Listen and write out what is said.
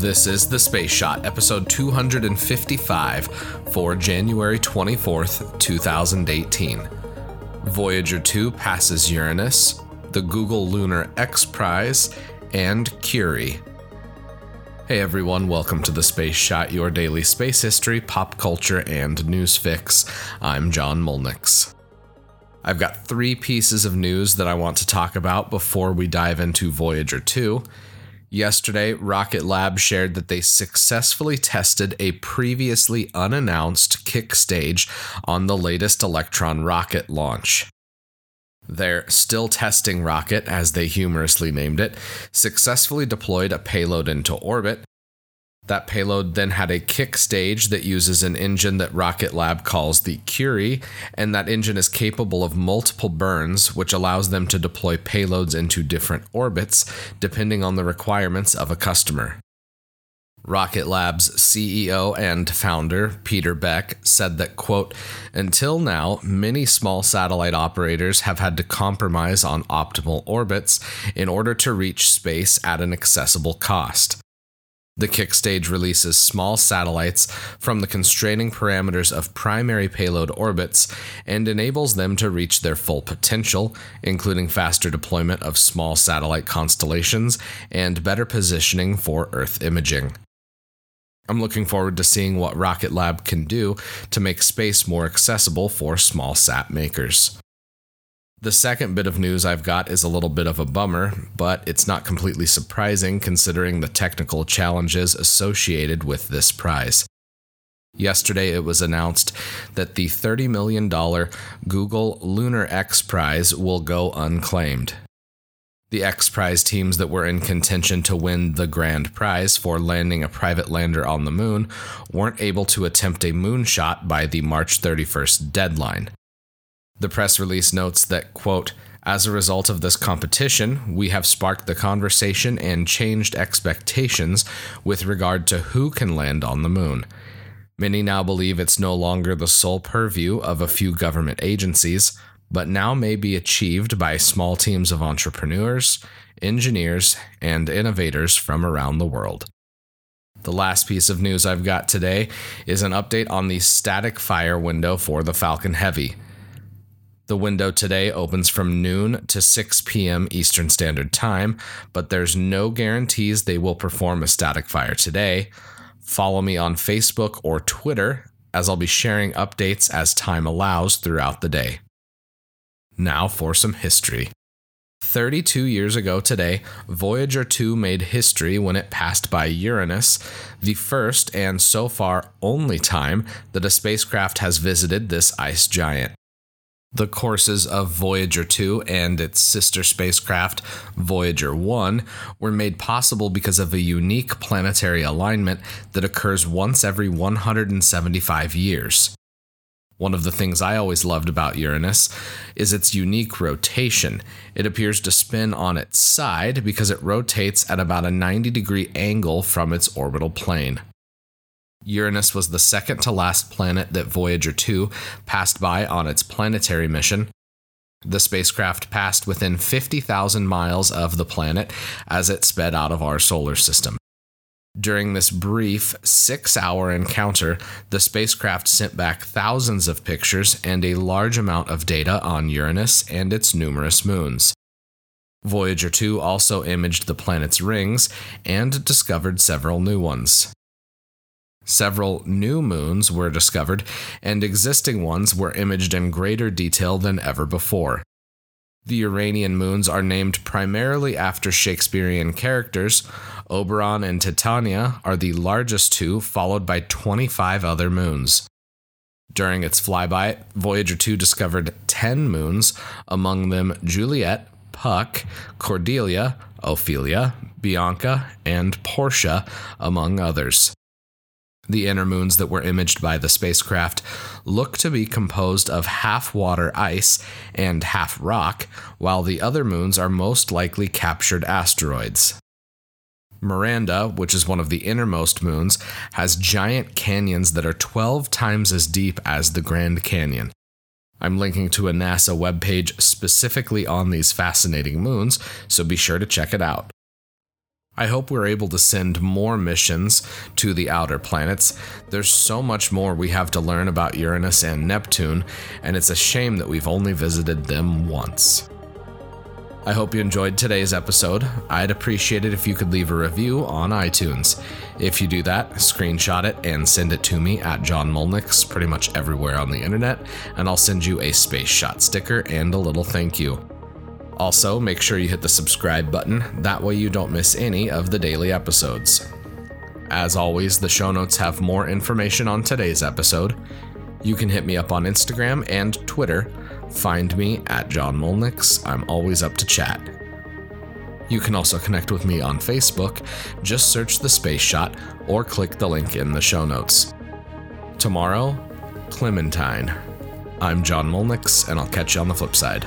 This is The Space Shot, episode 255 for January 24th, 2018. Voyager 2 passes Uranus, the Google Lunar X Prize, and Curie. Hey everyone, welcome to The Space Shot, your daily space history, pop culture, and news fix. I'm John Mulnix. I've got three pieces of news that I want to talk about before we dive into Voyager 2. Yesterday, Rocket Lab shared that they successfully tested a previously unannounced kick stage on the latest Electron rocket launch. Their still testing rocket, as they humorously named it, successfully deployed a payload into orbit, that payload then had a kick stage that uses an engine that Rocket Lab calls the Curie, and that engine is capable of multiple burns, which allows them to deploy payloads into different orbits depending on the requirements of a customer. Rocket Lab's CEO and founder, Peter Beck, said that, quote, until now, many small satellite operators have had to compromise on optimal orbits in order to reach space at an accessible cost. The kick stage releases small satellites from the constraining parameters of primary payload orbits and enables them to reach their full potential, including faster deployment of small satellite constellations and better positioning for Earth imaging. I'm looking forward to seeing what Rocket Lab can do to make space more accessible for small sat makers. The second bit of news I've got is a little bit of a bummer, but it's not completely surprising considering the technical challenges associated with this prize. Yesterday, it was announced that the $30 million Google Lunar X Prize will go unclaimed. The X Prize teams that were in contention to win the grand prize for landing a private lander on the moon weren't able to attempt a moonshot by the March 31st deadline. The press release notes that, quote, as a result of this competition, we have sparked the conversation and changed expectations with regard to who can land on the moon. Many now believe it's no longer the sole purview of a few government agencies, but now may be achieved by small teams of entrepreneurs, engineers, and innovators from around the world. The last piece of news I've got today is an update on the static fire window for the Falcon Heavy. The window today opens from noon to 6 p.m. Eastern Standard Time, but there's no guarantees they will perform a static fire today. Follow me on Facebook or Twitter, as I'll be sharing updates as time allows throughout the day. Now for some history. 32 years ago today, Voyager 2 made history when it passed by Uranus, the first and so far only time that a spacecraft has visited this ice giant. The courses of Voyager 2 and its sister spacecraft, Voyager 1, were made possible because of a unique planetary alignment that occurs once every 175 years. One of the things I always loved about Uranus is its unique rotation. It appears to spin on its side because it rotates at about a 90 degree angle from its orbital plane. Uranus was the second to last planet that Voyager 2 passed by on its planetary mission. The spacecraft passed within 50,000 miles of the planet as it sped out of our solar system. During this brief six hour encounter, the spacecraft sent back thousands of pictures and a large amount of data on Uranus and its numerous moons. Voyager 2 also imaged the planet's rings and discovered several new ones. Several new moons were discovered, and existing ones were imaged in greater detail than ever before. The Uranian moons are named primarily after Shakespearean characters. Oberon and Titania are the largest two, followed by 25 other moons. During its flyby, Voyager 2 discovered 10 moons, among them Juliet, Puck, Cordelia, Ophelia, Bianca, and Portia, among others. The inner moons that were imaged by the spacecraft look to be composed of half water ice and half rock, while the other moons are most likely captured asteroids. Miranda, which is one of the innermost moons, has giant canyons that are 12 times as deep as the Grand Canyon. I'm linking to a NASA webpage specifically on these fascinating moons, so be sure to check it out. I hope we're able to send more missions to the outer planets. There's so much more we have to learn about Uranus and Neptune, and it's a shame that we've only visited them once. I hope you enjoyed today's episode. I'd appreciate it if you could leave a review on iTunes. If you do that, screenshot it and send it to me at John Mulnix pretty much everywhere on the internet, and I'll send you a Space Shot sticker and a little thank you. Also, make sure you hit the subscribe button, that way you don't miss any of the daily episodes. As always, the show notes have more information on today's episode. You can hit me up on Instagram and Twitter Find me at John Mulnix. I'm always up to chat. You can also connect with me on Facebook. Just search the Space Shot or click the link in the show notes. Tomorrow, Clementine. I'm John Mulnix, and I'll catch you on the flip side.